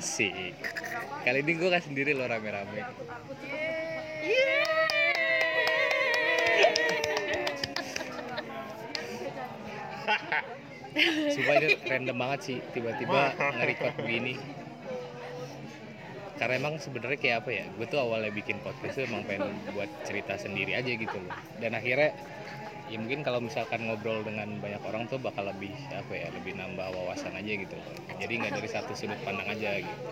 Asik. Kali ini gue kan sendiri lo rame-rame. Sumpah ini random banget sih tiba-tiba nge-record begini. Karena emang sebenarnya kayak apa ya? Gue tuh awalnya bikin podcast tuh emang pengen buat cerita sendiri aja gitu loh. Dan akhirnya ya mungkin kalau misalkan ngobrol dengan banyak orang tuh bakal lebih apa ya lebih nambah wawasan aja gitu. Jadi nggak dari satu sudut pandang aja gitu.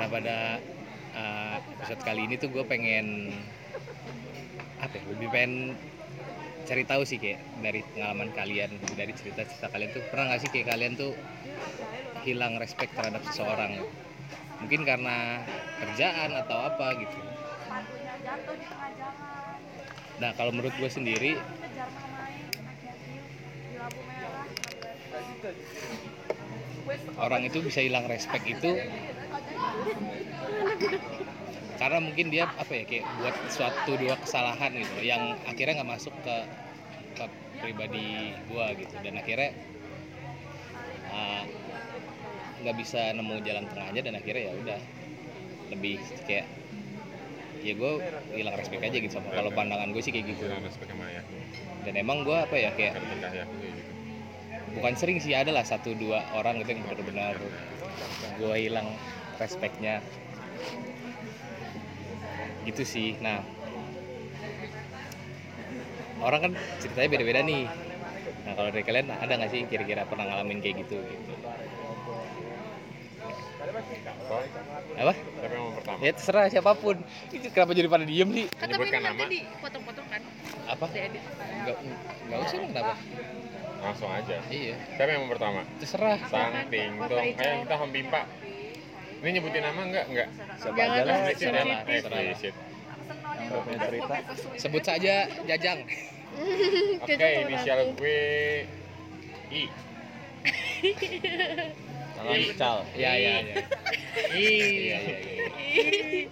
Nah pada uh, episode kali ini tuh gue pengen apa ya lebih pengen cari tahu sih kayak dari pengalaman kalian dari cerita-cerita kalian tuh. Pernah nggak sih kayak kalian tuh hilang respect terhadap seseorang? Mungkin karena kerjaan atau apa gitu Nah kalau menurut gue sendiri orang itu bisa hilang respect itu karena mungkin dia apa ya kayak buat suatu dua kesalahan gitu yang akhirnya nggak masuk ke ke pribadi gue gitu. Dan akhirnya uh, nggak bisa nemu jalan tengahnya dan akhirnya ya udah lebih kayak ya gue hilang respect aja gitu sama kalau pandangan gue sih kayak gitu. Hilang respect sama ayah. Dan emang gue apa ya kayak ya gitu. bukan sering sih ada lah satu dua orang gitu yang benar-benar gue hilang respectnya. Gitu sih nah. Orang kan ceritanya beda-beda nih. Nah kalau dari kalian ada nggak sih kira-kira pernah ngalamin kayak gitu gitu? Apa Siapa yang mau pertama? ya terserah siapa pun itu kenapa jadi pada diem sih Kan tapi ini nanti nama? dipotong-potong kan? apa nggak nggak usah lah kenapa Langsung aja. iya Siapa yang mau pertama? terserah Sang Ting Tong. Ayo kita home pimpa. Ini nyebutin nama enggak? Enggak. siapa Jangan aja lah terserah lah. Cerita sebut saja jajang Oke, inisial gue I. Cal. Iya iya iya. I. Iya iya.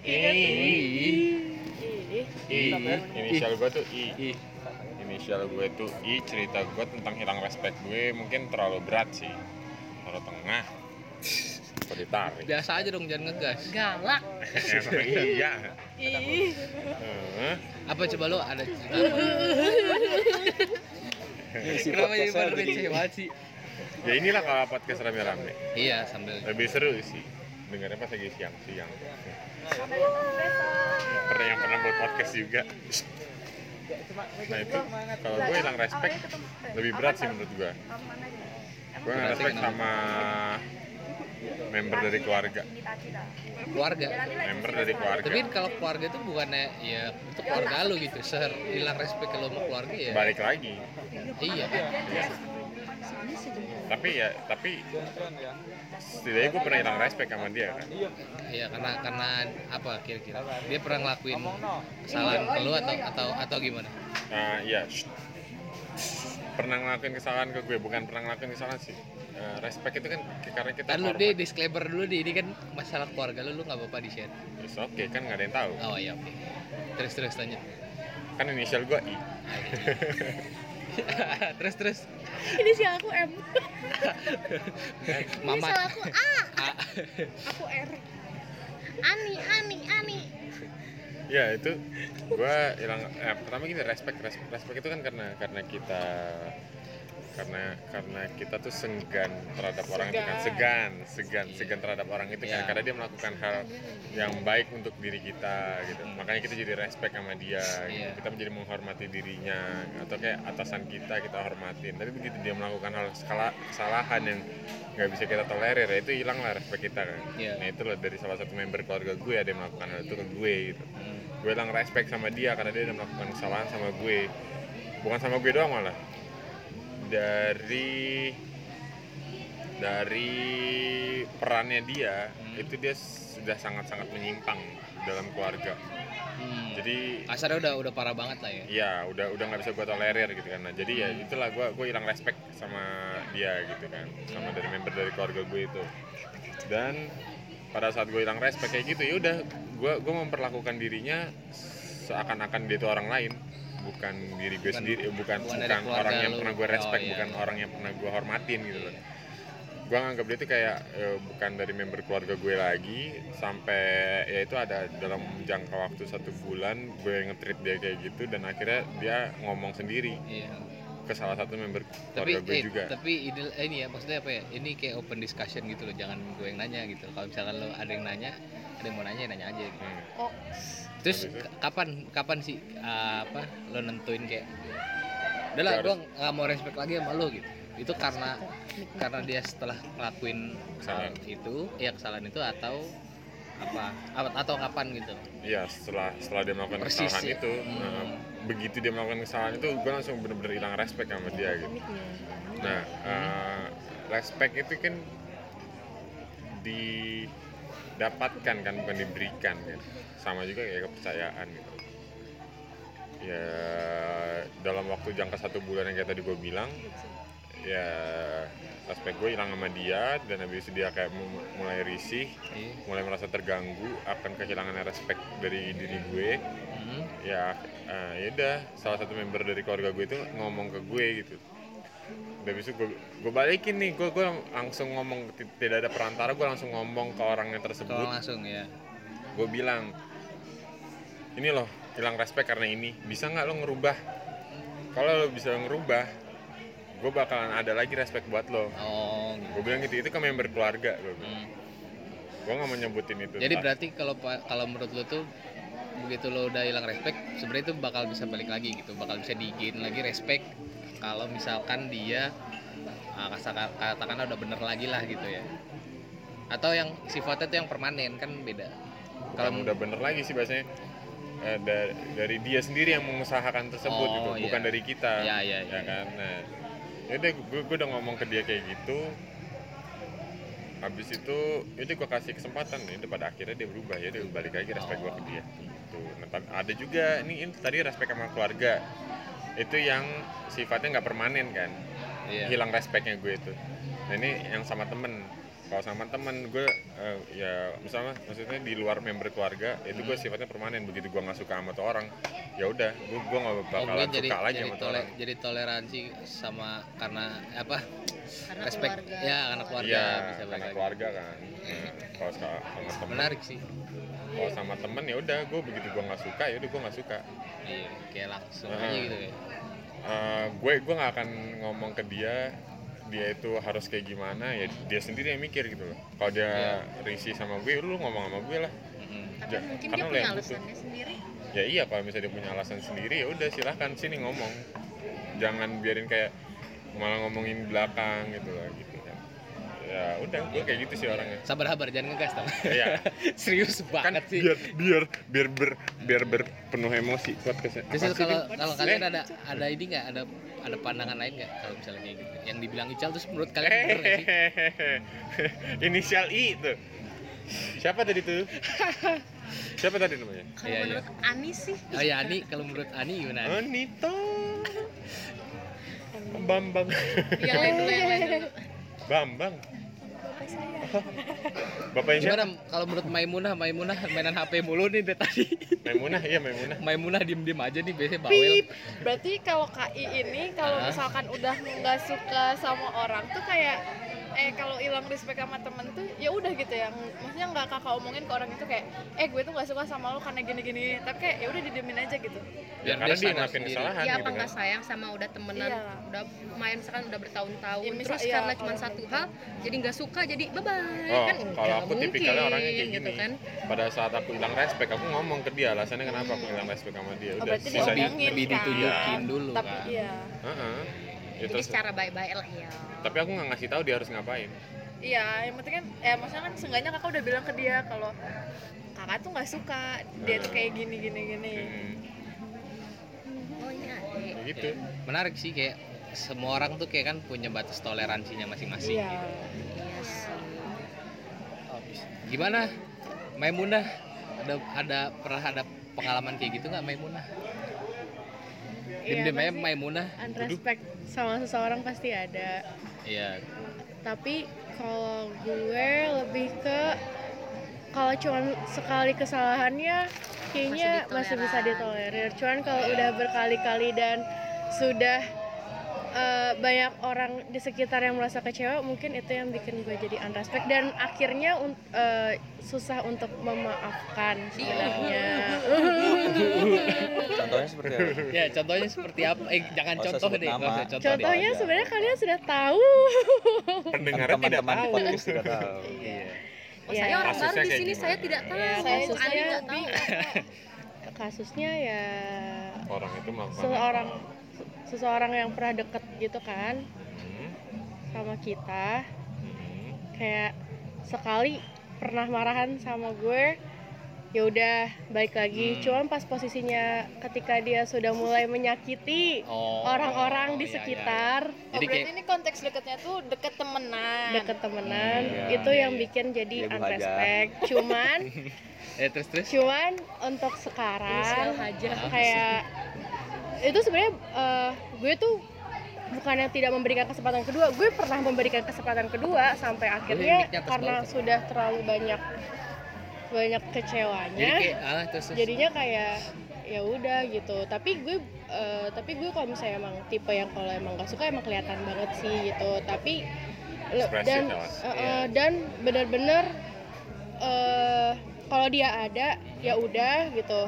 iya. I. I. Inisial gue tuh I. Ih, Inisial gue tuh I. Cerita gue tentang hilang respect gue mungkin terlalu berat sih. Terlalu tengah. Kok ditarik? biasa aja dong jangan ngegas. Galak. Iya. Apa coba lo ada cerita apa? Kenapa jadi pada receh banget sih? Ya inilah kalau podcast rame-rame. Iya sambil Lebih seru sih. Dengarnya pas lagi siang-siang. Pernah yang pernah buat podcast juga. Nah itu kalau gue hilang respect lebih berat sih menurut gue. Gue nggak respect sama member dari keluarga. keluarga. Member dari keluarga. Tapi kalau keluarga itu bukannya ya itu keluarga lu gitu. Ser hilang respect kalau sama keluarga ya. Balik lagi. Iya kan. Tapi ya tapi setidaknya gue pernah hilang respect sama dia kan. Iya karena karena apa kira-kira? Dia pernah ngelakuin kesalahan ke lu atau atau atau gimana? Nah, iya. Pernah ngelakuin kesalahan ke gue, bukan pernah ngelakuin kesalahan sih. Eh, respect itu kan karena kita Kan lu deh disclaimer dulu deh ini kan masalah keluarga lu lu nggak apa-apa di share. It's oke kan nggak ada yang tahu. Oh iya oke. Terus terus lanjut. Kan inisial gue I. terus terus. Ini sih aku M. Mama. Ini salah aku A. Ah. Aku R. Ani, Ani, Ani. Ya itu gue hilang. Eh, pertama gini respect, respect, respect itu kan karena karena kita karena karena kita tuh senggan terhadap orang itu kan segan segan segan terhadap orang itu Iya. kan karena dia melakukan hal yang baik untuk diri kita gitu makanya kita jadi respect sama dia gitu. Iya. kita menjadi menghormati dirinya atau kayak atasan kita kita hormatin tapi begitu dia melakukan hal skala- kesalahan yang nggak bisa kita tolerir ya itu hilang lah respect kita kan Iya. nah itu loh dari salah satu member keluarga gue ada yang melakukan hal itu ke gue gitu Hmm. gue hilang respect sama dia karena dia udah melakukan kesalahan sama gue bukan sama gue doang malah dari dari perannya dia Hmm. itu dia sudah sangat-sangat menyimpang dalam keluarga Hmm. jadi kasarnya udah udah parah banget lah ya. ya udah udah nggak bisa gue tolerir gitu kan nah, jadi ya itulah gue gue hilang respect sama dia gitu kan sama dari member dari keluarga gue itu dan pada saat gue hilang respect kayak gitu ya udah gue gue memperlakukan dirinya seakan-akan dia itu orang lain bukan diri gue Bukan- sendiri bukan bukan bukan, orang yang lu. pernah gue Oh, respect iya, bukan iya. orang yang pernah gue hormatin gitu loh gue nganggap dia tuh kayak eh, bukan dari member keluarga gue lagi sampai ya itu ada dalam jangka waktu satu bulan gue nge-treat dia kayak gitu dan akhirnya dia ngomong sendiri iya ke salah satu member tapi keluarga gue eh, juga tapi ini, eh, ini ya maksudnya apa ya ini kayak open discussion gitu loh jangan gue yang nanya gitu kalau misalkan lo ada yang nanya ada yang mau nanya ya nanya aja gitu. Hmm. Oh, terus kapan kapan sih uh, apa lo nentuin kayak udah lah gue nggak mau respect lagi sama lo gitu itu karena karena dia setelah ngelakuin Kesalahan. itu ya kesalahan itu atau apa atau kapan gitu Iya setelah setelah dia melakukan Persis kesalahan ya. itu Hmm. eh, begitu dia melakukan kesalahan itu gue langsung bener-bener hilang respect sama dia gitu nah eh, respect itu kan didapatkan kan bukan diberikan kan sama juga kayak kepercayaan gitu ya dalam waktu jangka satu bulan yang kayak tadi gue bilang ya respect gue hilang sama dia dan habis itu dia kayak mu- mulai risih Iya. mulai merasa terganggu akan kehilangan respect dari diri gue Hmm. ya eh, ya udah. Salah satu member dari keluarga gue itu ngomong ke gue gitu. Udah bisa gue gue balikin nih. Gue gue langsung ngomong ti- tidak ada perantara gue langsung ngomong ke orangnya tersebut. langsung ya. Gue bilang ini loh hilang respect karena ini. Bisa nggak lo ngerubah? Kalau lo bisa ngerubah gue bakalan ada lagi respect buat lo. Oh. Gue bilang gitu itu kan member keluarga gue bilang. Hmm. gue nggak mau nyebutin itu Jadi berarti kalau kalau menurut lo tuh begitu lo udah hilang respect, sebenarnya itu bakal bisa balik lagi gitu, bakal bisa digain lagi respect kalau misalkan dia ah, katakanlah udah bener lagi lah gitu ya. Atau yang sifatnya tuh yang permanen kan beda. kalau udah bener lagi sih bahasanya eh, da- dari dia sendiri yang mengusahakan tersebut Oh, gitu bukan iya. dari kita Ya, ya, ya. kan nah yaudah gue, gue udah ngomong ke dia kayak gitu habis itu itu gue kasih kesempatan itu pada akhirnya dia berubah ya dia balik lagi respect gue ke dia gitu nah, ada juga ini, ini tadi respect sama keluarga itu yang sifatnya nggak permanen kan iya. hilang respectnya gue itu nah ini yang sama temen kalau sama temen gue eh, ya misalnya maksudnya di luar member keluarga itu gue Hmm. sifatnya permanen begitu gue nggak suka sama tuh orang ya udah gue gue nggak Oh, bakalan jadi suka lagi jadi, sama tuh tole- orang jadi toleransi sama karena apa? Karena respect. keluarga. Ya, karena keluarga iya bisa karena lagi. keluarga kan kalau sa- sama temen Menarik sih. kalau sama temen ya udah gue begitu gue nggak suka ya udah gue nggak suka Iya, kayak langsung Ah. aja gitu ya. Eh, gue gue nggak akan ngomong ke dia dia itu harus kayak gimana ya dia sendiri yang mikir gitu loh kalau dia risih sama gue lu ngomong sama gue lah Mm-mm. Tapi Ja- mungkin karena dia punya yang butuh. alasannya sendiri. ya iya kalau misalnya dia punya alasan sendiri ya udah silahkan sini ngomong jangan biarin kayak malah ngomongin belakang gitu lah gitu kan ya udah gue kayak gitu sih orangnya Sabar-sabar jangan ngegas dong. Iya. Serius kan banget sih. biar biar biar ber biar berpenuh emosi Terus Apa sih, kalau kalau Eh, kalian ada ada ini nggak ada ada pandangan lain nggak kalau misalnya kayak gitu yang dibilang Ical terus menurut kalian bener nggak sih? Hehehe. inisial I tuh siapa tadi tuh siapa tadi namanya Kalau iya. menurut Anis sih, Oh ya Ani kalau menurut Ani gimana? Ani? Anita Bambang yang lain dulu yang lain dulu. Bambang Bapaknya siapa? Gimana kalau menurut Maimunah Maimunah mainan HP mulu nih dari tadi. Maimunah, iya Maimunah Maimunah diem-diem aja nih biasanya bawel. Pip. Berarti kalau KI ini kalau misalkan udah nggak suka sama orang tuh kayak eh kalau hilang respect sama temen tuh ya udah gitu ya maksudnya nggak kakak omongin ke orang itu kayak eh gue tuh nggak suka sama lo karena gini gini tapi kayak ya udah didiemin aja gitu Ya karena dia ngelakuin kesalahan Ya gitu apa kan nggak sayang sama udah temenan, Iya. udah main misalkan udah bertahun-tahun, Ya, misal- terus iya, karena cuma kayak satu gitu. hal, jadi nggak suka, jadi bye bye Oh, kan? kalau aku tipikalnya orangnya kayak mungkin, gini gitu kan? Pada saat aku hilang respect, aku ngomong ke dia alasannya kenapa aku hilang respect sama dia Oh, Udah, berarti sisanya. Lebih kan? ditunjukin dulu tapi kan. iya Heeh. Ya, Jadi secara bye lah ya. tapi aku nggak ngasih tahu dia harus ngapain iya yang penting kan eh maksudnya kan seenggaknya kakak udah bilang ke dia kalau kakak tuh nggak suka dia tuh kayak gini gini gini Hmm, Oh adek. kayak gitu Menarik sih kayak semua orang tuh kayak kan punya batas toleransinya masing-masing. iya gitu. Iya sih. Gimana Maimunah? Ada ada pernah ada pengalaman kayak gitu nggak Maimunah? Iya, Diem-diem aja pasti Maimunah. unrespect sama seseorang pasti ada Iya. tapi kalau gue lebih ke kalau cuman sekali kesalahannya kayaknya Masih masih, bisa ditolerir cuman kalau udah berkali-kali dan sudah eh, banyak orang di sekitar yang merasa kecewa mungkin itu yang bikin gue jadi unrespect dan akhirnya un- eh, susah untuk memaafkan sebenarnya Contohnya seperti apa? ya contohnya seperti apa eh jangan Nggak usah contoh deh nama. contoh contohnya sebenarnya kalian sudah tahu pendengarnya tidak tahu tidak tahu. Iya. Oh, Ya. saya orang Kasusnya baru di sini, saya tidak tahu. Ya, saya nggak tahu. kasusnya ya orang itu melakukan seseorang seseorang yang pernah deket gitu kan Hmm, sama kita hmm. kayak sekali pernah marahan sama gue ya udah balik lagi Hmm. cuman pas posisinya ketika dia sudah mulai menyakiti Oh, orang-orang iya, di iya, sekitar Oh, Jadi berarti kayak- ini konteks deketnya tuh deket temenan. deket temenan Hmm, iya, itu iya, yang iya. bikin jadi Iya, Hajar. unrespect cuman iya. eh terus terus cuman untuk sekarang aja. kayak itu sebenarnya eh, gue tuh bukan yang tidak memberikan kesempatan kedua gue pernah memberikan kesempatan kedua sampai akhirnya karena bawah. sudah terlalu banyak banyak jadi kecewanya kayak ah terus terus. jadinya kayak ya udah gitu tapi gue eh, tapi gue kalau misalnya emang tipe yang kalau emang gak suka emang kelihatan banget sih gitu tapi Ekspresif dan ya, Mas. eh, eh, Iya. dan benar-benar eh kalau dia ada ya udah gitu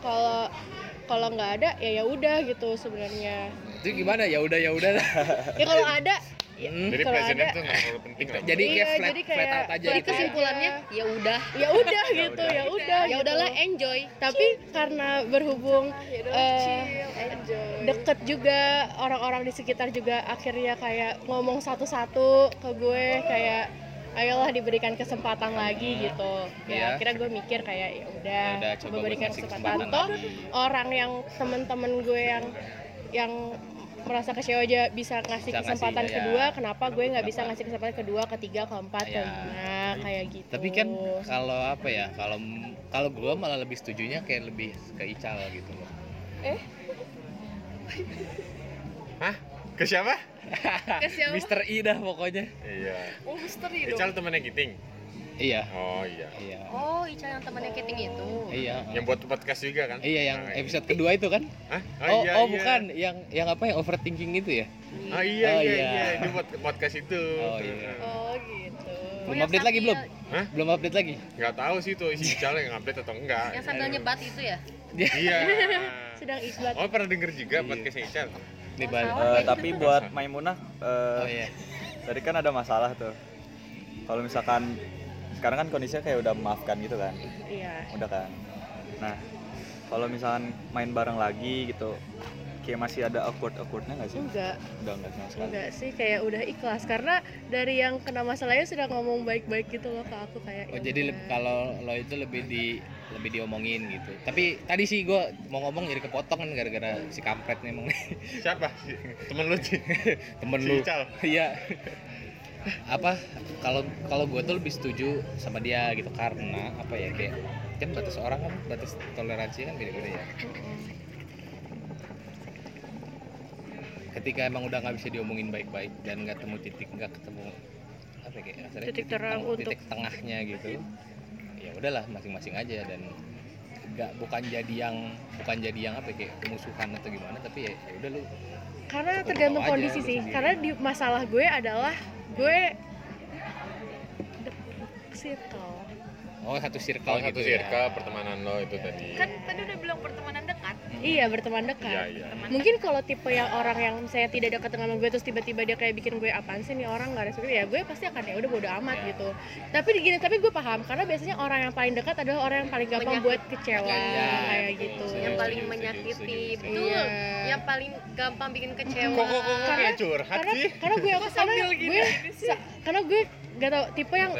kalau kalau nggak ada ya ya udah gitu sebenarnya itu gimana ya udah ya udah ya kalau ada Hmm. jadi Kalau presiden ada- tuh nggak terlalu penting lah jadi Iya, kayak flat jadi flat out aja Jadi gitu ya. kesimpulannya ya udah. ya udah gitu udah. ya udah Ya gitu. udahlah enjoy. tapi karena berhubung Ya enjoy. deket juga orang-orang di sekitar juga akhirnya kayak ngomong satu-satu ke gue kayak ayolah diberikan kesempatan lagi gitu. Iya. ya akhirnya gue mikir kayak ya udah Ya gue berikan ngasih kesempatan. kesempatan toh orang yang temen-temen gue yang yang merasa kecewa aja bisa Bisa ngasih ngasih, kesempatan ya. kedua kenapa gue nggak bisa ngasih kesempatan kedua ketiga keempat Ya. kelima kayak gitu. Tapi kan kalau apa ya kalau kalau gua malah lebih setujunya kayak lebih ke Ical gitu loh. Hah ke siapa? Ke siapa? Mister I dah pokoknya. Iya. Oh, misteri dong. Ical temannya Giting iya. Oh iya. Iya. Oh, Ica yang temannya Keting itu. iya. Yang buat podcast juga kan? Iya yang Nah, episode kedua itu kan? Hah? oh iya, oh iya. bukan. Yang yang apa yang overthinking itu ya? Oh iya Oh, iya iya. iya. Ini buat podcast itu. Oh, iya. oh gitu. Belum yang update lagi belum? Hah? belum update lagi? Nggak tahu sih tuh si Ical yang update atau enggak. Yang sambil nyebat itu ya? iya. Sedang isbat. Oh pernah denger juga Iya. podcastnya Ical nih balik Eh, tapi buat Maimunah eh, oh iya. tadi kan ada masalah tuh. Kalau misalkan sekarang kan kondisinya kayak udah memaafkan gitu kan? Iya. Udah kan? Nah kalau misalkan main bareng lagi gitu kayak masih ada awkward awkwardnya nggak sih enggak udah nggak sama sekali Enggak sih, kayak udah ikhlas karena dari yang kena masalahnya sudah ngomong baik-baik gitu loh ke aku kayak. Oh ya jadi leb- kalau lo itu lebih di lebih diomongin gitu. Tapi tadi sih gue mau ngomong jadi kepotong kan gara-gara si kampret nih emang siapa temen lu sih temen si lu. Iya. apa kalau kalau gue tuh lebih setuju sama dia gitu karena apa ya kayak kan batas orang kan batas toleransi kan beda-beda ya. Ketika emang udah nggak bisa diomongin baik-baik dan nggak ketemu titik nggak ketemu apa ya, kayak rasanya Titik terang teng- untuk- titik tengahnya gitu ya udahlah masing-masing aja dan nggak bukan jadi yang bukan jadi yang apa ya, kayak musuhan atau gimana tapi ya ya udah lu Karena Cukup tergantung aja kondisi sih. sendiri. Karena di masalah gue adalah gue circle. oh satu circle satu gitu circle ya. pertemanan lo itu tadi Kan tadi udah bilang pertemanan. Iya berteman dekat. iya iya Mungkin kalau tipe yang orang yang saya tidak dekat dengan gue terus tiba-tiba dia kayak bikin gue apaan sih nih orang nggak respect ya gue pasti akan ya udah bodo amat Ya. gitu. Tapi gini tapi gue paham karena biasanya orang yang paling dekat adalah orang yang paling gampang Menyakit- buat kecewa Ya, kayak betul. gitu. Setuju, Yang paling menyakiti, betul. Iya. Yang paling gampang bikin kecewa. kok kok kok kayak curhat karena sih karena gue karena sambil gini gue gini karena gue gak tau tipe yang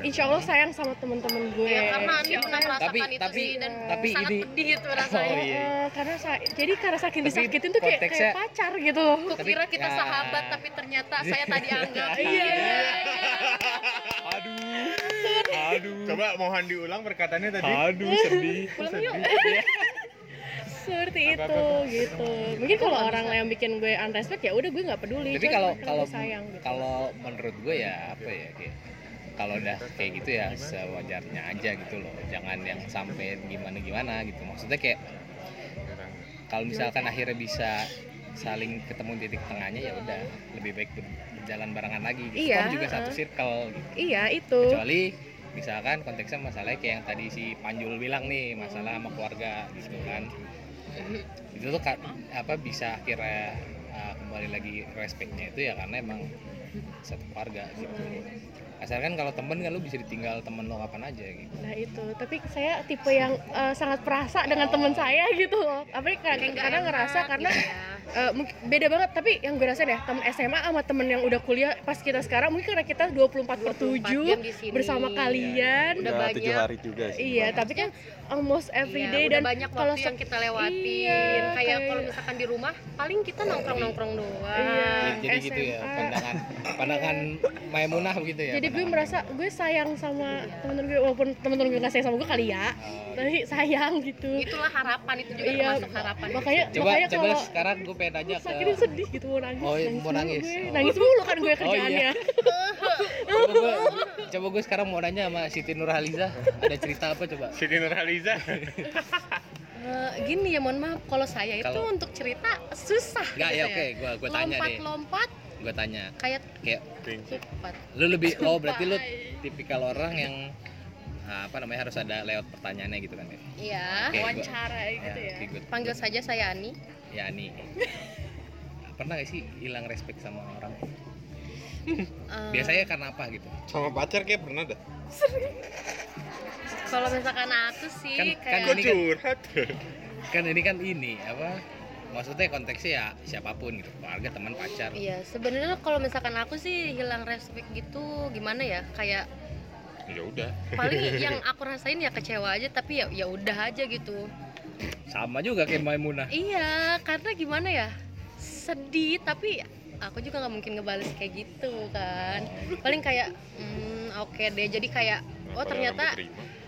insya Allah sayang sama temen-temen gue Ya, karena Andi pernah merasakan Tapi- itu tapi- sih dan tapi sangat ini- pedih itu Oh, rasanya. iya. Eh, karena sa- jadi karena saking Tapi disakitin tuh kayak, kayak pacar gitu loh Kukira kita ya. sahabat tapi ternyata saya tadi anggap. Iya. aduh aduh coba mohon diulang perkataannya tadi aduh sedih Pulang yuk. seperti Apa, itu apa, apa? gitu. Mungkin kalau orang yang bikin gue unrespect ya udah gue nggak peduli. Tapi kalau kalau sayang gitu. kalau menurut gue ya apa ya kayak kalau udah kayak gitu ya sewajarnya aja gitu loh. Jangan yang sampai gimana gimana gitu. Maksudnya kayak kalau misalkan akhirnya bisa saling ketemu titik tengahnya ya udah lebih baik ber- berjalan barengan lagi gitu. Iya, juga satu uh. circle gitu. Iya itu. Kecuali misalkan konteksnya masalahnya kayak yang tadi si Panjul bilang nih masalah sama keluarga gitu kan itu tuh apa bisa akhirnya uh, kembali lagi respectnya itu ya karena emang satu keluarga gitu asalkan kalau temen kan lu bisa ditinggal temen lo kapan aja gitu nah itu tapi saya tipe yang eh, sangat perasa dengan teman saya gitu loh apalagi kadang, nggak kadang enak ngerasa karena gitu ya. mungkin beda banget tapi yang gue rasain ya temen SMA sama temen yang udah kuliah pas kita sekarang mungkin karena kita 24 per 24 jam di 7 sini. bersama kalian Udah Udah tujuh banyak. hari juga sih. iya tapi kan almost every Iya, day udah dan banyak kalau waktu yang kita lewatin Iya, kayak kayak- kalau misalkan di rumah paling kita nongkrong nongkrong doang Iya. jadi gitu ya SMA. pandangan pandangan Maimunah begitu ya jadi gue merasa gue sayang sama temen-temen gue walaupun temen-temen gue gak sayang sama gue kali ya Oh, tapi sayang gitu itulah harapan itu juga Iya. termasuk harapan makanya coba makanya coba kalau sekarang gue pengen aja ke sakit sedih gitu mau nangis Oh, iya, nangis mau nangis. gue. Oh. nangis mulu kan gue Oh, iya. kerjaannya coba gue coba gue sekarang mau nanya sama Siti Nurhaliza ada cerita apa coba Siti Nurhaliza Eh, gini ya mohon maaf kalau saya itu untuk cerita susah Enggak ya gitu oke gue gue tanya deh lompat-lompat gue tanya. Kayak kayak cepat. Lu lebih oh berarti lu tipikal orang yang ah, apa namanya harus ada lewat pertanyaannya gitu kan ya iya Oke, gua- wawancara gitu ya. oke, good. panggil saja saya Ani. Ya nih pernah gak sih hilang respect sama orang? Eh, biasanya karena apa gitu? Sama pacar kayak pernah dah. Kalau misalkan aku sih Kan- kan kayak ini kan- kan ini kan ini apa maksudnya konteksnya ya siapa pun gitu keluarga teman pacar Iya, sebenarnya kalau misalkan aku sih hilang respect gitu gimana ya? Kayak ya udah paling yang aku rasain ya kecewa aja tapi ya ya udah aja gitu. sama juga kayak Maimunah Iya, karena gimana ya? Sedih tapi aku juga nggak mungkin ngebales kayak gitu kan. Paling kayak hmm, oke deh. Jadi kayak oh ternyata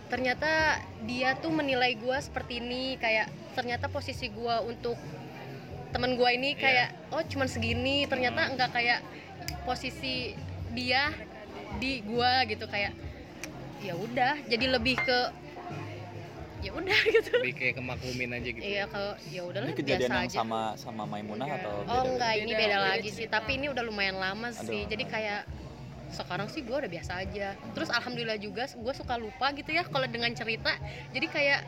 ternyata dia tuh menilai gua seperti ini kayak ternyata posisi gua untuk temen gua ini Iya. kayak oh cuman segini. Ternyata enggak kayak posisi dia di gua gitu kayak ya udah. Jadi lebih ke ya udah gitu. Lebih kayak kemaklumin aja gitu iya kalau ya udahlah Ini kejadian biasa yang aja. sama sama Maimunah atau oh beda? enggak ini Beda- beda beda lagi sih tapi ini udah lumayan lama sih. Aduh. jadi kayak sekarang sih gue udah biasa aja. Terus alhamdulillah juga gue suka lupa gitu ya kalau dengan cerita. Jadi kayak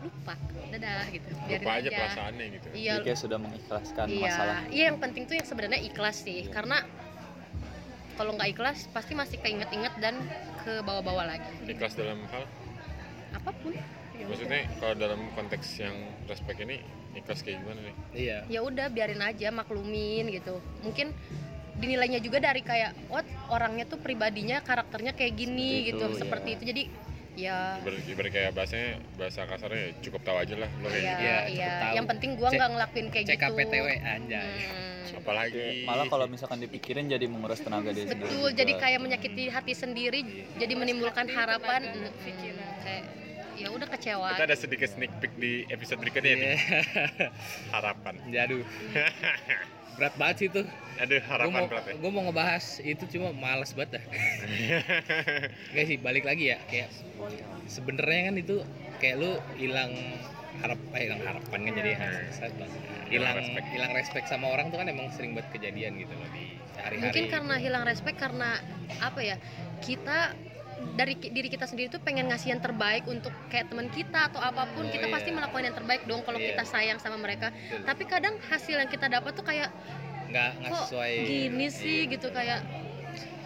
lupa. Dadah gitu. Biarin lupa aja. perasaannya gitu iya. Jadi kayak sudah mengikhlaskan iya. masalah. iya yang penting tuh yang sebenarnya ikhlas sih. Iya. karena kalau nggak ikhlas pasti masih keinget-inget dan ke bawah-bawah lagi. Ikhlas dalam hal? Apa pun. Maksudnya kalau dalam konteks yang respect ini ikhlas kayak gimana nih? Iya. Ya udah biarin aja maklumin gitu. Mungkin dinilainya juga dari kayak oh orangnya tuh pribadinya karakternya kayak gini Seperti gitu. itu, seperti ya. itu. Jadi ya Ibarat, ibarat kayak bahasanya bahasa kasarnya ya cukup tahu aja lah lo kayak iya gitu. Iya, iya. tahu. yang penting gua nggak ngelakuin kayak gitu. CKPTW anjay. Hmm. apalagi? Malah kalau misalkan dipikirin jadi menguras tenaga dia sendiri. betul jadi kayak menyakiti hati sendiri jadi menimbulkan harapan. daripada Mm, pikiran. kayak ya udah kecewa kita ada sedikit sneak peek di episode berikutnya Iya. nih harapan Aduh. berat banget sih tuh aduh harapan mau berat ya gue mau ngebahas itu cuma males banget dah Gak sih balik lagi ya kayak sebenarnya kan itu kayak lu hilang harap eh, hilang harapan kan jadi hilang respect. hilang respect sama orang tuh kan emang sering banget kejadian gitu loh di sehari-hari mungkin karena gitu. hilang respect karena apa ya kita dari diri kita sendiri tuh pengen ngasih yang terbaik untuk kayak teman kita atau apa pun Oh, kita iya. pasti melakukan yang terbaik dong kalau Iya. kita sayang sama mereka Betul. tapi kadang hasil yang kita dapat tuh kayak nggak nggak kok sesuai gini sih iya. gitu kayak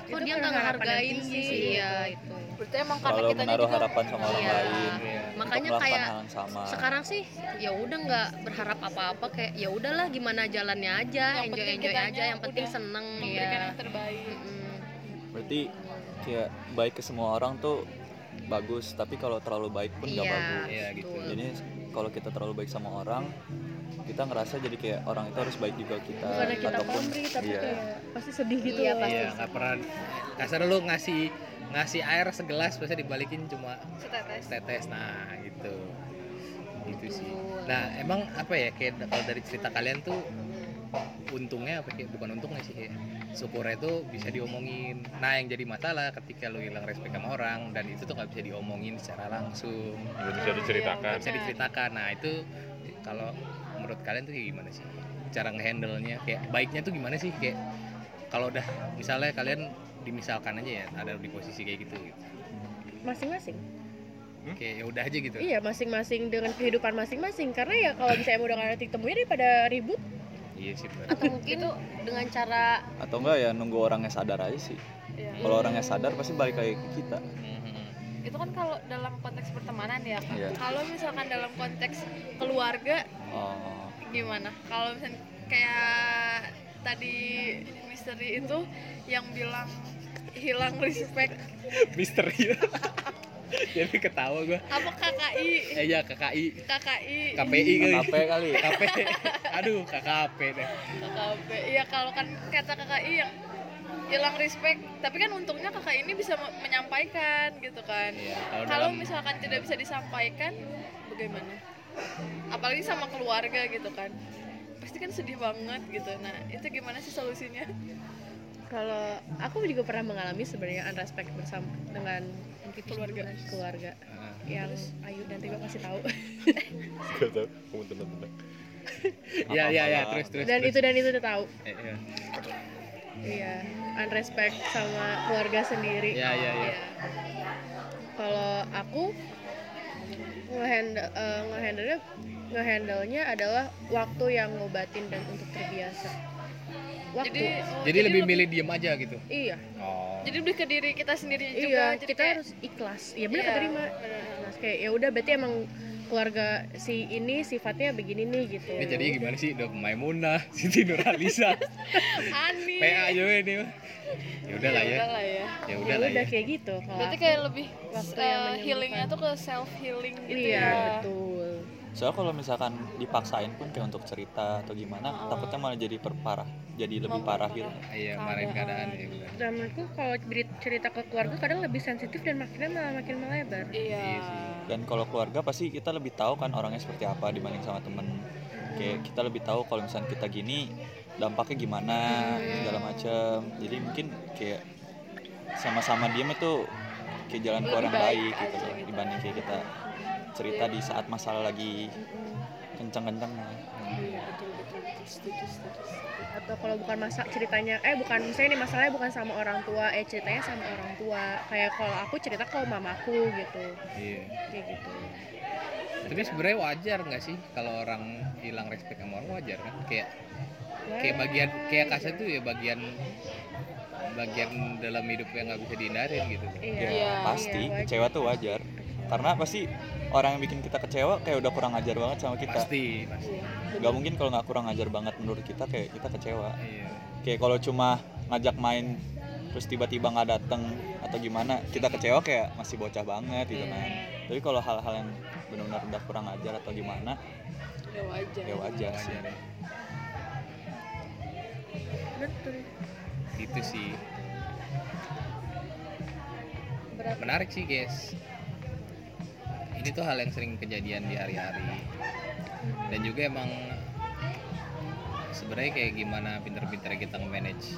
kok Itu dia nggak ngehargain sih sih, iya itu berarti emang karena kita menaruh juga harapan sama orang Iya. lain Iya. makanya kayak sama. sekarang sih ya udah nggak berharap apa-apa kayak ya udahlah gimana jalannya aja Yang enjoy penting enjoy aja yang penting seneng ya yang terbaik. Berarti kayak baik ke semua orang tuh bagus, tapi kalau terlalu baik pun nggak Iya, bagus. Iya, gitu. Jadi kalau kita terlalu baik sama orang, kita ngerasa jadi kayak orang itu harus baik juga kita bukannya kita ataupun pamrih tapi iya. kayak pasti sedih gitu Iya, loh. pasti. iya nggak pernah kasar lu ngasih ngasih air segelas biasanya dibalikin cuma setetes tetes nah gitu gitu sih nah emang apa ya kayak kalau dari cerita kalian tuh untungnya apa kayak bukan untungnya sih kayak syukurnya itu bisa diomongin. Nah yang jadi masalah ketika lu hilang respect sama orang dan itu tuh nggak bisa diomongin secara langsung. Belum bisa diceritakan. nggak bisa diceritakan. Nah itu kalau menurut kalian tuh kayak gimana sih? Cara ngehandle nya kayak baiknya tuh gimana sih? Kayak kalau udah misalnya kalian dimisalkan aja ya ada di posisi kayak gitu, gitu. masing-masing kayak ya udah aja gitu. Iya masing-masing dengan kehidupan masing-masing. Karena ya kalau misalnya udah nggak ada titik temunya daripada ribut iya sih bener. atau mungkin dengan cara atau enggak ya nunggu orangnya sadar aja sih Iya. kalau orangnya sadar pasti balik lagi ke kita Mhm. itu kan kalau dalam konteks pertemanan ya Iya. kalau misalkan dalam konteks keluarga oh gimana kalau misalnya kayak tadi misteri itu yang bilang hilang respect misteri jadi ketawa gua. Apa KKI eh ya KKI KKI KPI kali. KP kali. KP aduh KKP deh. KKP iya kalau kan kata KKI yang hilang respect tapi kan untungnya KKI ini bisa me- menyampaikan gitu kan. Iya, kalau kalau dalam- misalkan tidak bisa disampaikan bagaimana? Apalagi sama keluarga gitu kan. Pasti kan sedih banget gitu. Nah itu gimana sih solusinya? Kalau aku juga pernah mengalami sebenarnya unrespect bersama dengan Keluarga. keluarga Heeh. yang Ayu dan Tiba pasti tahu Gak tau, kamu tenang-tenang. Iya iya iya Apa-apa. terus terus. dan terus. itu dan itu udah tahu Eh, iya. iya unrespect sama keluarga sendiri Iya iya iya. Iya. Kalau aku ngehandle eh, ngehandle ngehandle-nya adalah waktu yang ngobatin dan untuk terbiasa. Waktu. jadi oh, Jadi lebih milih diem aja gitu. iya, Oh. Jadi lebih ke diri kita sendiri juga iya, jadi kita kayak- harus ikhlas. Iya benar Iya. Ikhlas kayak ya udah berarti emang keluarga si ini sifatnya begini nih gitu. Ini jadi gimana sih? Udah Maimunah, Siti Nurhalisa, Ani PA juga ini. mah. Ya udah lah ya. udah lah ya Ya Ya udah lah ya. udah kayak gitu. Kalau berarti kayak lebih uh, healingnya tuh ke self healing gitu iya ya betul. Soalnya kalau misalkan dipaksain pun kayak untuk cerita atau gimana Oh. takutnya malah jadi perparah jadi lebih parah gitu Iya, marahin keadaan ya benar. Dan menurutku kalau cerita ke keluarga kadang lebih sensitif dan makinnya malah makin melebar. iya Iya sih. dan kalau keluarga pasti kita lebih tahu kan orangnya seperti apa dibanding sama temen kayak kita lebih tahu kalau misalnya kita gini dampaknya gimana segala macam jadi mungkin kayak sama-sama diem itu kayak jalan keluar yang baik baik gitu loh gitu. dibanding kayak kita cerita di saat masalah lagi kenceng-kencengnya betul betul betul. setuju setuju. setuju. Atau kalau bukan masa ceritanya, eh bukan misalnya ini masalahnya bukan sama orang tua, eh ceritanya sama orang tua. Kayak kalau aku cerita ke mamaku gitu, Iya. kayak gitu. Tapi sebenarnya wajar nggak sih kalau orang hilang respect sama orang wajar kan? Kayak kayak bagian kayak kasar tuh ya bagian bagian dalam hidup yang nggak bisa dihindarin gitu. Iya, ya Iya, pasti iya, kecewa tuh wajar karena pasti orang yang bikin kita kecewa kayak udah kurang ajar banget sama kita Pasti, pasti. nggak mungkin kalau nggak kurang ajar banget menurut kita kayak kita kecewa Iya. kayak kalau cuma ngajak main terus tiba-tiba nggak dateng atau gimana kita kecewa kayak masih bocah banget gitu kan tapi kalau hal-hal yang benar-benar udah kurang ajar atau gimana ya wajar ya wajar sih Wajar ya. Betul. Itu sih. Berat. Menarik sih, guys. Ini tuh hal yang sering kejadian di hari-hari. Dan juga emang sebenarnya kayak gimana pinter-pinter kita nge-manage.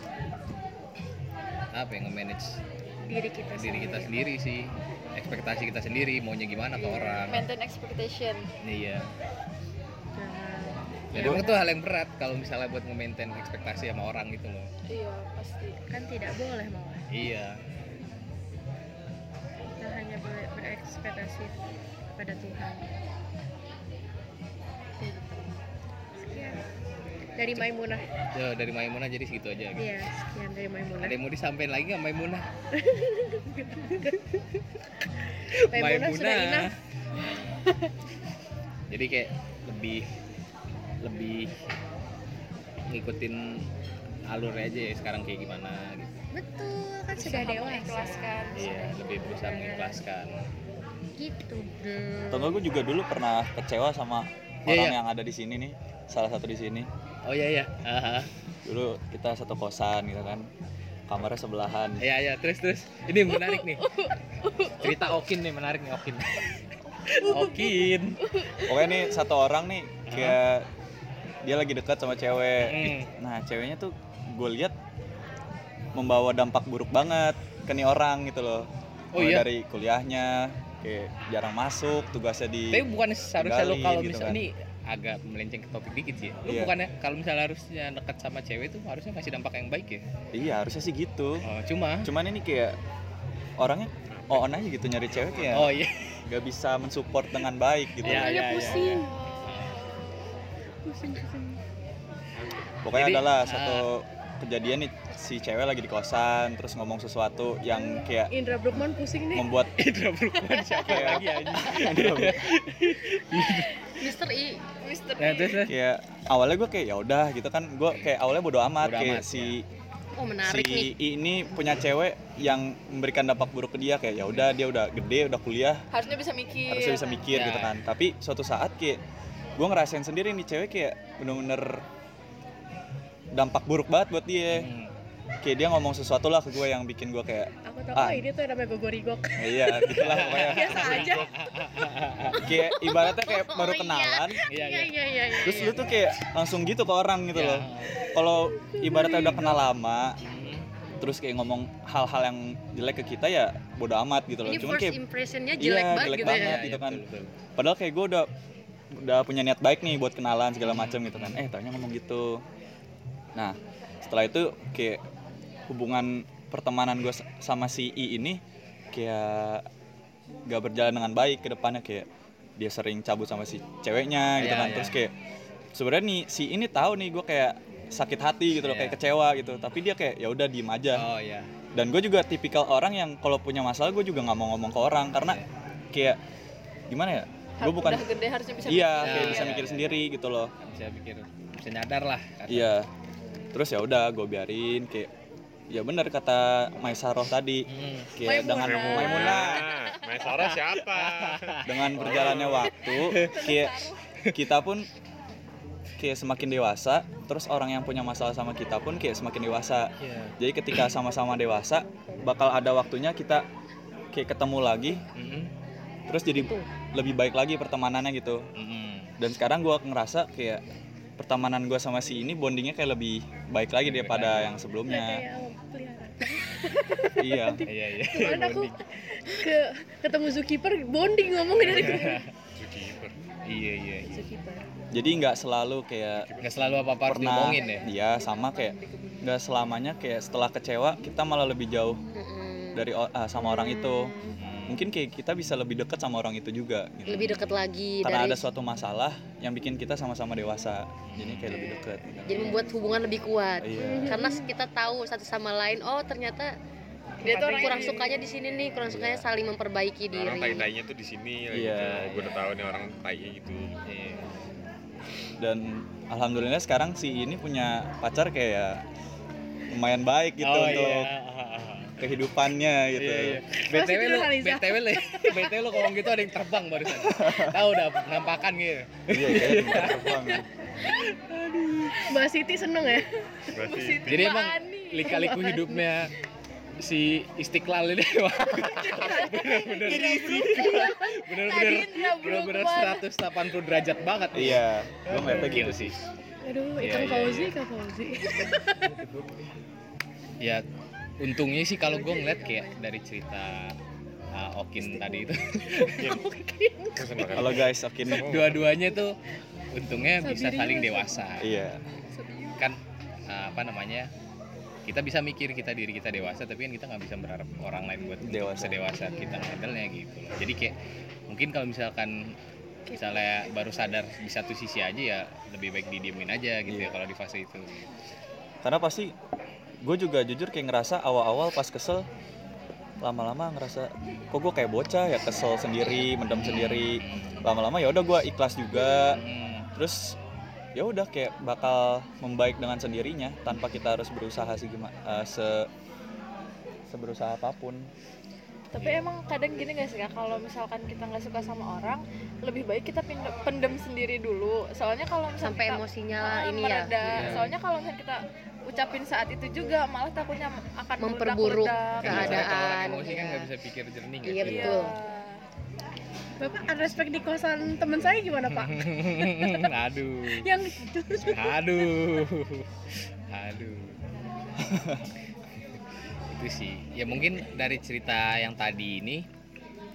Apa ya nge-manage Diri kita diri kita sendiri. sendiri sih. Ekspektasi kita sendiri maunya gimana ke orang. Maintain expectation. Iya. Nah, dan emang itu hal yang berat kalau misalnya buat nge-maintain ekspektasi sama orang gitu loh. Iya pasti. Kan tidak boleh malah. iya boleh berekspektasi pada Tuhan. Sekian. Dari Maimunah. Yo, dari Maimunah jadi segitu aja gitu. Iya, sekian dari Maimunah. ada yang mau disampaikan lagi nggak Maimunah Maimunah sudah enough. jadi kayak lebih lebih ngikutin alur aja ya sekarang kayak gimana gitu Betul, kan sudah dewasa. mengikhlaskan iya lebih berusaha mengikhlaskan Gitu. enggak gue juga dulu pernah kecewa sama Iya, orang iya. yang ada di sini nih salah satu di sini. Oh iya iya. Aha. dulu kita satu kosan gitu kan kamarnya sebelahan. Iya iya. Terus terus. Ini menarik nih. Cerita Okin nih menarik nih Okin. Okin. Pokoknya nih satu orang nih kayak dia lagi dekat sama cewek Hmm. nah ceweknya tuh gue lihat membawa dampak buruk banget ke nih orang gitu loh. Oh Mulai iya? dari kuliahnya kayak jarang masuk tugasnya di Tapi bukan seharusnya Gali kalau gitu misalnya kan. ini agak melenceng ke topik dikit sih. Lu Iya. bukannya kalau misalnya harusnya dekat sama cewek itu harusnya kasih dampak yang baik ya. iya harusnya sih gitu Oh, cuma cuman ini kayak orangnya on aja gitu nyari cewek kayak Oh iya. nggak bisa mensupport dengan baik gitu Iya, Makanya iya, iya, pusing. pusing pusing pokoknya Jadi, adalah ah. satu kejadian nih si cewek lagi di kosan terus ngomong sesuatu yang kayak Indra Brukman pusing nih membuat Indra Brukman siapa lagi anjing. Mister I Mister Nah, terus terus. kayak awalnya gue kayak ya udah gitu kan gue kayak awalnya bodo amat Bodo kayak amat, si Oh menarik si nih. I ini punya cewek yang memberikan dampak buruk ke dia kayak ya udah dia udah gede udah kuliah harusnya bisa mikir harusnya bisa mikir Ya. gitu kan tapi suatu saat kayak gue ngerasain sendiri nih cewek kayak bener-bener dampak buruk banget buat dia Hmm. Kayak dia ngomong sesuatu lah ke gue yang bikin gue kayak aku tahu Ah. oh ini tuh namanya gogorigok "Ya iya gitulah pokoknya biasa aja kayak ibaratnya kayak baru Oh, iya. kenalan Iya, Iya iya. iya iya. iya, terus iya. lu tuh kayak langsung gitu ke orang gitu Ya. loh kalau ibaratnya udah kenal lama Hmm. terus kayak ngomong hal-hal yang jelek ke kita ya bodo amat gitu loh Ini cuman first kayak impressionnya Iya, jelek banget jelek gitu banget. ya. Iya, gitu iya, kan. betul, betul. padahal kayak gue udah udah punya niat baik nih buat kenalan segala macam gitu kan eh taunya ngomong gitu nah setelah itu kayak hubungan pertemanan gue sama si I ini kayak gak berjalan dengan baik ke depannya kayak dia sering cabut sama si ceweknya gitu Iya, kan iya. terus kayak sebenarnya nih si ini tahu nih gue kayak sakit hati gitu loh Iya. kayak kecewa gitu tapi dia kayak ya udah diem aja Oh iya. dan gue juga tipikal orang yang kalau punya masalah gue juga nggak mau ngomong ke orang karena kayak gimana ya gue bukan udah gede harusnya bisa iya mikir. kayak Ya, bisa ya, mikir ya. sendiri gitu loh Bisa pikir bisa nyadar lah. iya terus ya udah gue biarin kayak ya bener kata Maisaroh tadi Hmm. kayak dengan Maimunah. Maimunah Maesara siapa? dengan berjalannya waktu kayak kita pun kayak semakin dewasa terus orang yang punya masalah sama kita pun kayak semakin dewasa Iya. jadi ketika sama-sama dewasa bakal ada waktunya kita kayak ketemu lagi Hmm. terus jadi lebih baik lagi pertemanannya gitu Hmm. dan sekarang gue ngerasa kayak pertemanan gue sama si ini bondingnya kayak lebih baik lagi daripada yang sebelumnya iya Iya iya. kemarin aku ke ketemu zookeeper bonding ngomongin dari Zookeeper. Iya iya iya. zookeeper jadi nggak selalu kayak Nggak selalu apa-apa harus pernah diomongin ya. iya sama kayak nggak selamanya kayak setelah kecewa kita malah lebih jauh dari ah, sama orang itu Hmm. Mungkin kayak kita bisa lebih dekat sama orang itu juga gitu. Lebih deket lagi karena dari ada suatu masalah yang bikin kita sama-sama dewasa jadi kayak lebih dekat gitu. jadi membuat hubungan lebih kuat. iya Karena kita tahu satu sama lain, oh ternyata Dia tuh orang kurang yang- sukanya di sini nih, kurang sukanya saling memperbaiki Orang tai diri. tainya tuh di sini Iya, gitu. Gue udah tahu nih orang tai gitu. Iya. dan alhamdulillah sekarang si ini punya pacar kayak ya lumayan baik gitu oh untuk iya. Kehidupannya gitu. Iya, iya. BTW lu, Nurhaliza. BTW lu, BTW lu ngomong gitu ada yang terbang barusan. Tahu udah penampakan gitu. iya kayak tingkat terbang Mbak Siti seneng ya? Berarti Jadi emang lika-liku hidupnya si Istiqlal ini. Bener-bener. Bener-bener bener-bener Brukman. 180 derajat banget. Nih. iya. Gue ngeliatnya gitu sih. Aduh Iya, Ikang iya, Fauzi iya. Ikang Fauzi. Ya untungnya sih kalau gue ngeliat kayak dari cerita uh, Okin tadi itu. Halo guys oke nih dua-duanya tuh untungnya bisa saling dewasa. Iya. Kan uh, apa namanya kita bisa mikir kita diri kita dewasa tapi kan kita nggak bisa berharap orang lain buat Dewasa. sedewasa kita handle-nya gitu. Loh. jadi kayak mungkin kalau misalkan misalnya baru sadar di satu sisi aja ya lebih baik didiemin aja gitu ya Iya. kalau di fase itu. Karena pasti gue juga jujur kayak ngerasa awal-awal pas kesel lama-lama ngerasa kok gue kayak bocah ya kesel sendiri mendem sendiri lama-lama ya udah gue ikhlas juga terus ya udah kayak bakal membaik dengan sendirinya tanpa kita harus berusaha sih gimana se seberusaha apa pun tapi emang kadang gini gak sih kak kalau misalkan kita nggak suka sama orang lebih baik kita pendem sendiri dulu soalnya kalau misalnya Sampai kita, emosinya ah, ini ya. mereda. Iya. soalnya kalau misalnya kita ucapin saat itu juga malah takutnya akan Memperburuk kalau orang Keadaan. emosi kan nggak bisa pikir jernih gitu Iya, Iya. betul. Bapak unrespect di kosan teman saya gimana pak? aduh yang aduh aduh itu sih ya mungkin dari cerita yang tadi ini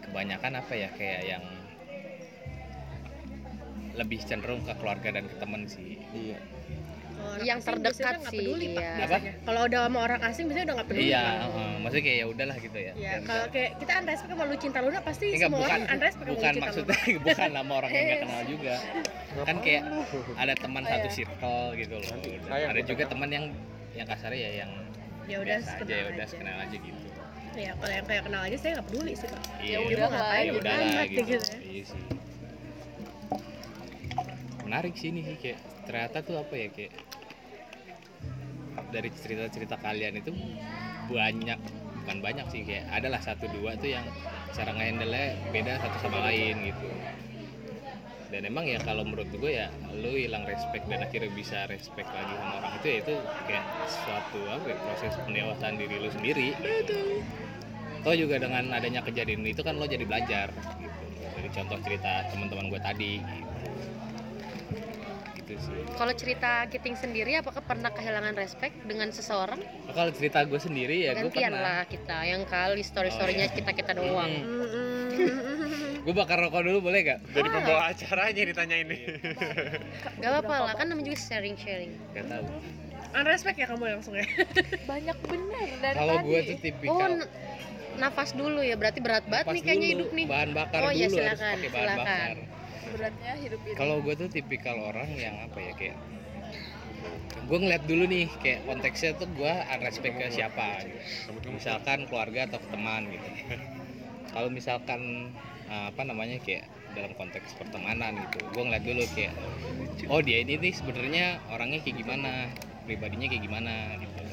kebanyakan apa ya kayak yang lebih cenderung ke keluarga dan ke temen sih iya Orang Yang asing terdekat sih, peduli, Pak, iya. Kalau udah sama orang asing biasanya udah nggak peduli. iya heeh. maksudnya kayak ya udahlah gitu ya Ya, kalau kayak kita unrespect sama Lucinta Luna pasti Enggak, semua bukan orang unrespect sama bukan maksudnya Luna. bukan nama orang yang nggak kenal juga kan kayak ada teman Oh, satu iya. circle gitu loh ada juga teman yang yang kasarnya ya yang Ya udah aja ya udah aja. kenal aja gitu Ya, kalau yang kayak kenal aja saya nggak peduli sih, Pak. iya udah Dia mau lah, ngapain ya udah lah gitu gitu ya. iya sih menarik sih ini sih kayak ternyata tuh apa ya kayak dari cerita-cerita kalian itu banyak bukan banyak sih kayak adalah satu dua tuh yang cara ngehandle beda satu sama lain gitu. Dan emang ya kalau menurut gue ya lu hilang respect dan akhirnya bisa respect lagi sama orang itu ya itu kayak suatu apa ya, proses pendewasaan diri lu sendiri. Gitu. Toh juga dengan adanya kejadian itu kan lo jadi belajar gitu. Dari contoh cerita teman-teman gue tadi gitu gitu sih Kalau cerita Kiting sendiri, apakah pernah kehilangan respect dengan seseorang? Nah, kalau cerita gue sendiri ya gue pernah lah kita, yang kali story-storynya Oh, iya. kita kita doang. gue bakar rokok dulu boleh gak? Jadi pembawa acaranya ditanya ini. Gak apa-apa lah, kan namanya juga sharing-sharing. Gak tahu. Unrespect ya kamu langsung ya. banyak bener dari Kalau tadi gue tuh Oh, tipikal n- nafas dulu ya, berarti berat banget Pas nih kayaknya dulu, hidup nih. bahan bakar Oh, dulu iya, harus silakan, pakai bahan silakan. bakar. Beratnya hidup ini. Kalau gue tuh tipikal orang yang apa ya kayak gue ngeliat dulu nih kayak konteksnya tuh gue unrespect ke siapa gitu. misalkan keluarga atau teman gitu. Kalau misalkan uh, apa namanya kayak dalam konteks pertemanan gitu gue ngeliat dulu kayak oh dia ini nih sebenarnya orangnya kayak gimana pribadinya kayak gimana gitu.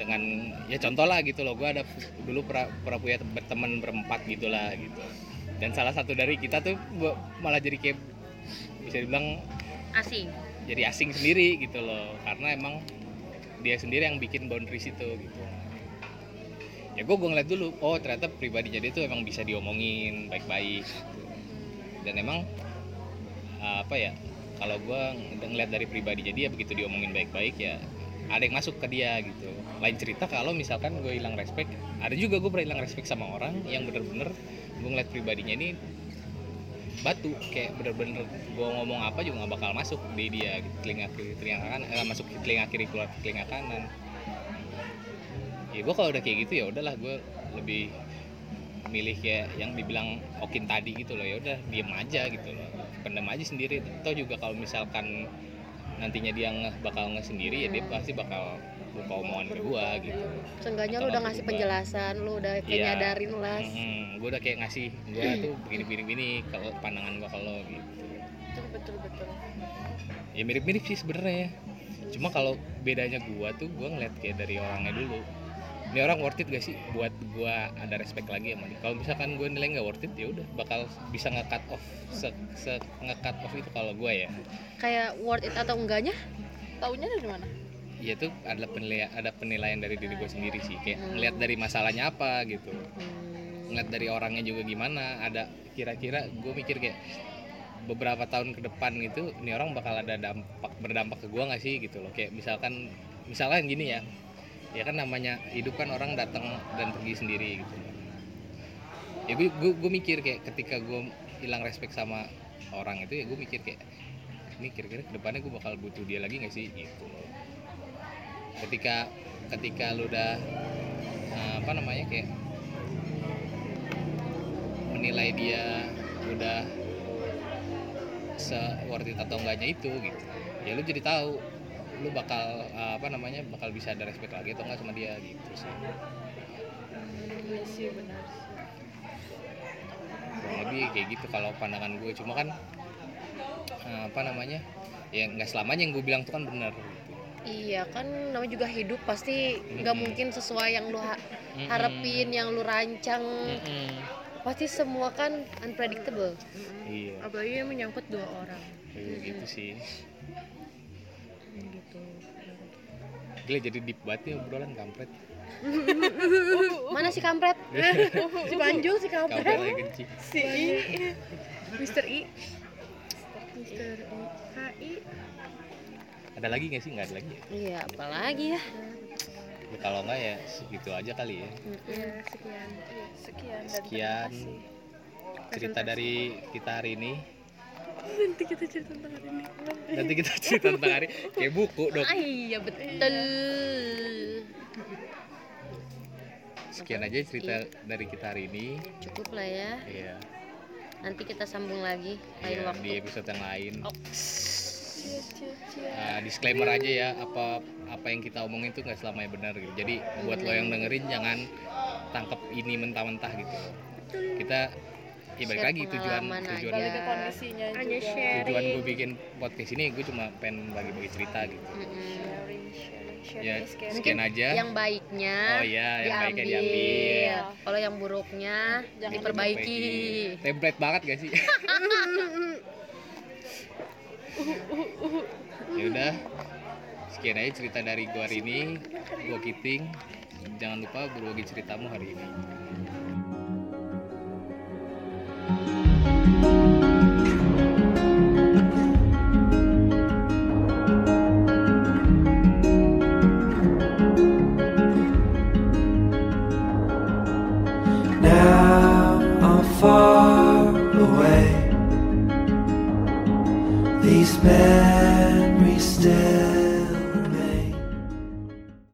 Dengan ya contoh lah gitu loh gue ada dulu pernah, punya teman berempat gitulah gitu dan salah satu dari kita tuh malah jadi kayak bisa dibilang Asing. jadi asing sendiri gitu loh karena emang dia sendiri yang bikin boundaries itu gitu ya gue gue ngeliat dulu oh ternyata pribadinya dia tuh emang bisa diomongin baik-baik gitu. dan emang apa ya kalau gue ngeliat dari pribadinya dia begitu diomongin baik-baik ya ada yang masuk ke dia gitu lain cerita kalau misalkan gue hilang respect ada juga gue pernah hilang respect sama orang yang bener-bener gue ngeliat pribadinya ini batu kayak bener-bener gue ngomong apa juga nggak bakal masuk di dia gitu. telinga kiri telinga kanan eh, masuk telinga kiri keluar ke telinga kanan. Ya gue kalau udah kayak gitu ya udahlah gue lebih milih kayak yang dibilang Okin tadi gitu loh. Ya udah diem aja gitu loh. Pendam aja sendiri. Toh juga kalau misalkan nantinya dia ngeh bakal ngeh sendiri ya dia pasti bakal buka omongan ke gue gitu Seenggaknya lu udah ngasih berubah. penjelasan, lu udah kayak Iya. nyadarin lah. gue udah kayak ngasih gue tuh begini begini begini kalau pandangan gue kalau gitu betul betul betul ya mirip-mirip sih sebenarnya cuma kalau bedanya gua tuh gua ngeliat kayak dari orangnya dulu ini orang worth it gak sih buat gua ada respect lagi sama dia kalau misalkan gua nilai nggak worth it ya udah bakal bisa nge-cut off se, se nge-cut off itu kalau gua ya Kayak worth it atau enggaknya? taunya dari mana ya itu adalah penilaian ada penilaian dari diri gue sendiri sih kayak ngeliat dari masalahnya apa gitu. Hmm, ngeliat dari orangnya juga gimana ada kira-kira gue mikir kayak beberapa tahun ke depan gitu ini orang bakal ada dampak berdampak ke gue nggak sih gitu loh. Kayak misalkan misalkan gini ya ya kan namanya hidup kan orang datang dan pergi sendiri gitu. Ya gue gue, gue mikir kayak ketika gue hilang respect sama orang itu ya gue mikir kayak ini kira-kira ke depannya gue bakal butuh dia lagi nggak sih gitu. loh ketika ketika lu udah eh, apa namanya kayak menilai dia udah se worth it atau enggaknya itu gitu. Ya lu jadi tahu lu bakal eh, apa namanya bakal bisa ada respect lagi atau enggak sama dia gitu sih. Iya sih benar kurang lebih kayak gitu kalau pandangan gue. Cuma kan eh, apa namanya ya nggak selamanya yang gue bilang tuh kan benar. gitu. Iya kan namanya juga hidup pasti nggak Mm-mm. mungkin sesuai yang lu ha- harapin, yang lu rancang. Mm-mm. Pasti semua kan unpredictable. iya Apalagi yang menyangkut dua orang. kayak gitu sih Gitu. gila jadi deep banget nih obrolan kampret Mana sih kampret? Si Panjul si kampret kampret. lagi kencing Si I. Mr. I. Mr. I. HI. Ada lagi nggak sih? Nggak ada lagi ya? Iya, apalagi ya. kalau enggak ya segitu aja kali ya. Ya sekian. Iya, sekian dan Sekian. cerita dari kita hari ini. Nanti kita cerita tentang hari ini. Nanti kita cerita tentang hari kayak buku dong Ah, iya betul. Sekian aja cerita dari kita hari ini. Cukup lah ya. Iya. Nanti kita sambung lagi. Lain iya, waktu. di episode yang lain. Cia. Uh, disclaimer aja ya apa apa yang kita omongin tuh nggak selamanya benar gitu. Jadi buat lo yang dengerin jangan tangkep ini mentah-mentah gitu. Kita ya balik lagi tujuan tujuan ke aja. kondisinya juga. tujuan gue bikin podcast ini gue cuma pengen bagi-bagi cerita gitu. Sharing sharing sharing ya is caring. sekian aja. yang baiknya oh iya yang baiknya diambil. diambil. Kalau yang buruknya Jangan diperbaiki. template banget gak sih ya udah sekian aja cerita dari gua hari ini. Gua Kiting. Jangan lupa berbagi ceritamu hari ini. Now memory still.